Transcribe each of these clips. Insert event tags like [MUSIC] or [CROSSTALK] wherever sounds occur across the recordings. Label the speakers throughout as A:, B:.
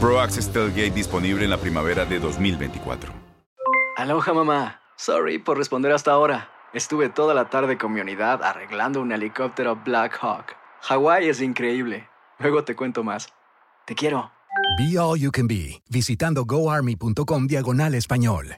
A: Pro Access Tailgate disponible en la primavera de 2024.
B: Aloha mamá. Sorry por responder hasta ahora. Estuve toda la tarde con mi unidad arreglando un helicóptero Black Hawk. Hawái es increíble. Luego te cuento más. Te quiero.
C: Be All You Can Be, visitando goarmy.com diagonal español.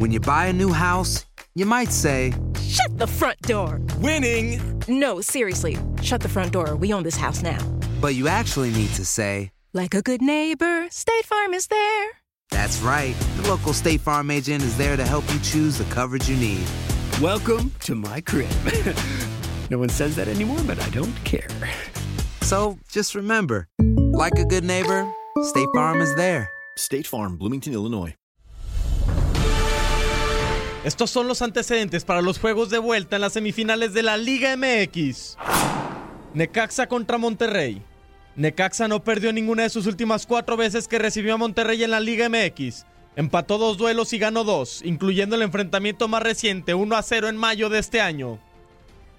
D: When you buy a new house, you might say,
E: Shut the front door!
F: Winning!
E: No, seriously. Shut the front door. We own this house now.
D: But you actually need to say,
E: Like a good neighbor, State Farm is there.
D: That's right. The local State Farm agent is there to help you choose the coverage you need.
F: Welcome to my crib. [LAUGHS] no one says that anymore, but I don't care.
D: So just remember, like a good neighbor, State Farm is there.
G: State Farm, Bloomington, Illinois.
H: Estos son los antecedentes para los juegos de vuelta en las semifinales de la Liga MX. Necaxa contra Monterrey. Necaxa no perdió ninguna de sus últimas cuatro veces que recibió a Monterrey en la Liga MX. Empató dos duelos y ganó dos, incluyendo el enfrentamiento más reciente, 1 a 0 en mayo de este año.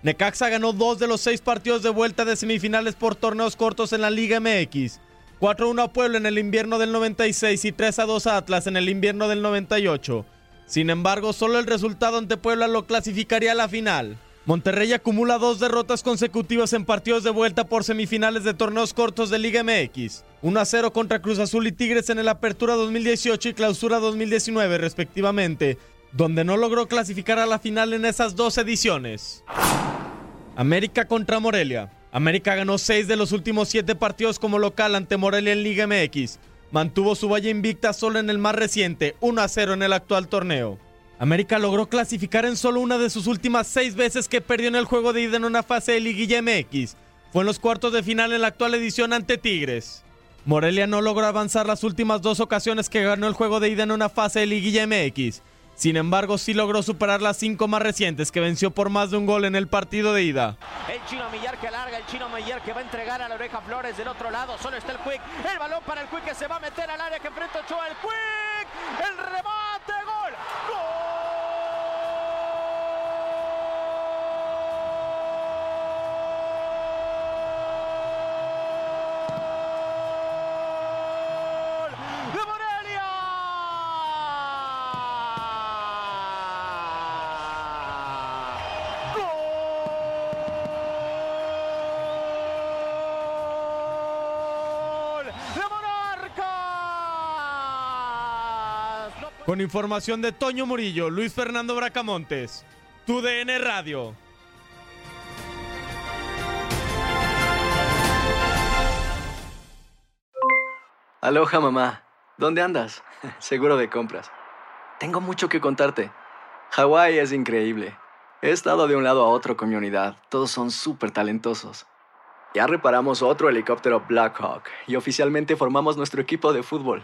H: Necaxa ganó dos de los seis partidos de vuelta de semifinales por torneos cortos en la Liga MX. 4 a 1 a Puebla en el invierno del 96 y 3 a 2 a Atlas en el invierno del 98. Sin embargo, solo el resultado ante Puebla lo clasificaría a la final. Monterrey acumula dos derrotas consecutivas en partidos de vuelta por semifinales de torneos cortos de Liga MX. 1 a 0 contra Cruz Azul y Tigres en el Apertura 2018 y Clausura 2019 respectivamente, donde no logró clasificar a la final en esas dos ediciones. América contra Morelia. América ganó 6 de los últimos 7 partidos como local ante Morelia en Liga MX. Mantuvo su valla invicta solo en el más reciente, 1 a 0 en el actual torneo. América logró clasificar en solo una de sus últimas seis veces que perdió en el juego de ida en una fase de Liguilla MX. Fue en los cuartos de final en la actual edición ante Tigres. Morelia no logró avanzar las últimas dos ocasiones que ganó el juego de ida en una fase de Liguilla MX. Sin embargo, sí logró superar las cinco más recientes que venció por más de un gol en el partido de ida.
I: El chino Millar que larga, el chino Millar que va a entregar a la oreja Flores del otro lado. Solo está el Quick. El balón para el Quick que se va a meter al área que enfrenta Ochoa. El Quick. El remate. Gol. Gol. De Morelia. Gol de Monarcas. No
H: Con información de Toño Murillo, Luis Fernando Bracamontes, tu DN Radio.
B: Aloha mamá. ¿Dónde andas? [LAUGHS] Seguro de compras. Tengo mucho que contarte. Hawái es increíble. He estado de un lado a otro con mi unidad. Todos son súper talentosos. Ya reparamos otro helicóptero Blackhawk y oficialmente formamos nuestro equipo de fútbol.